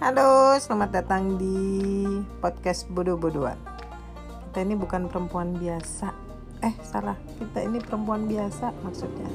Halo, selamat datang di podcast bodoh-bodohan. Kita ini bukan perempuan biasa. Eh, salah. Kita ini perempuan biasa maksudnya.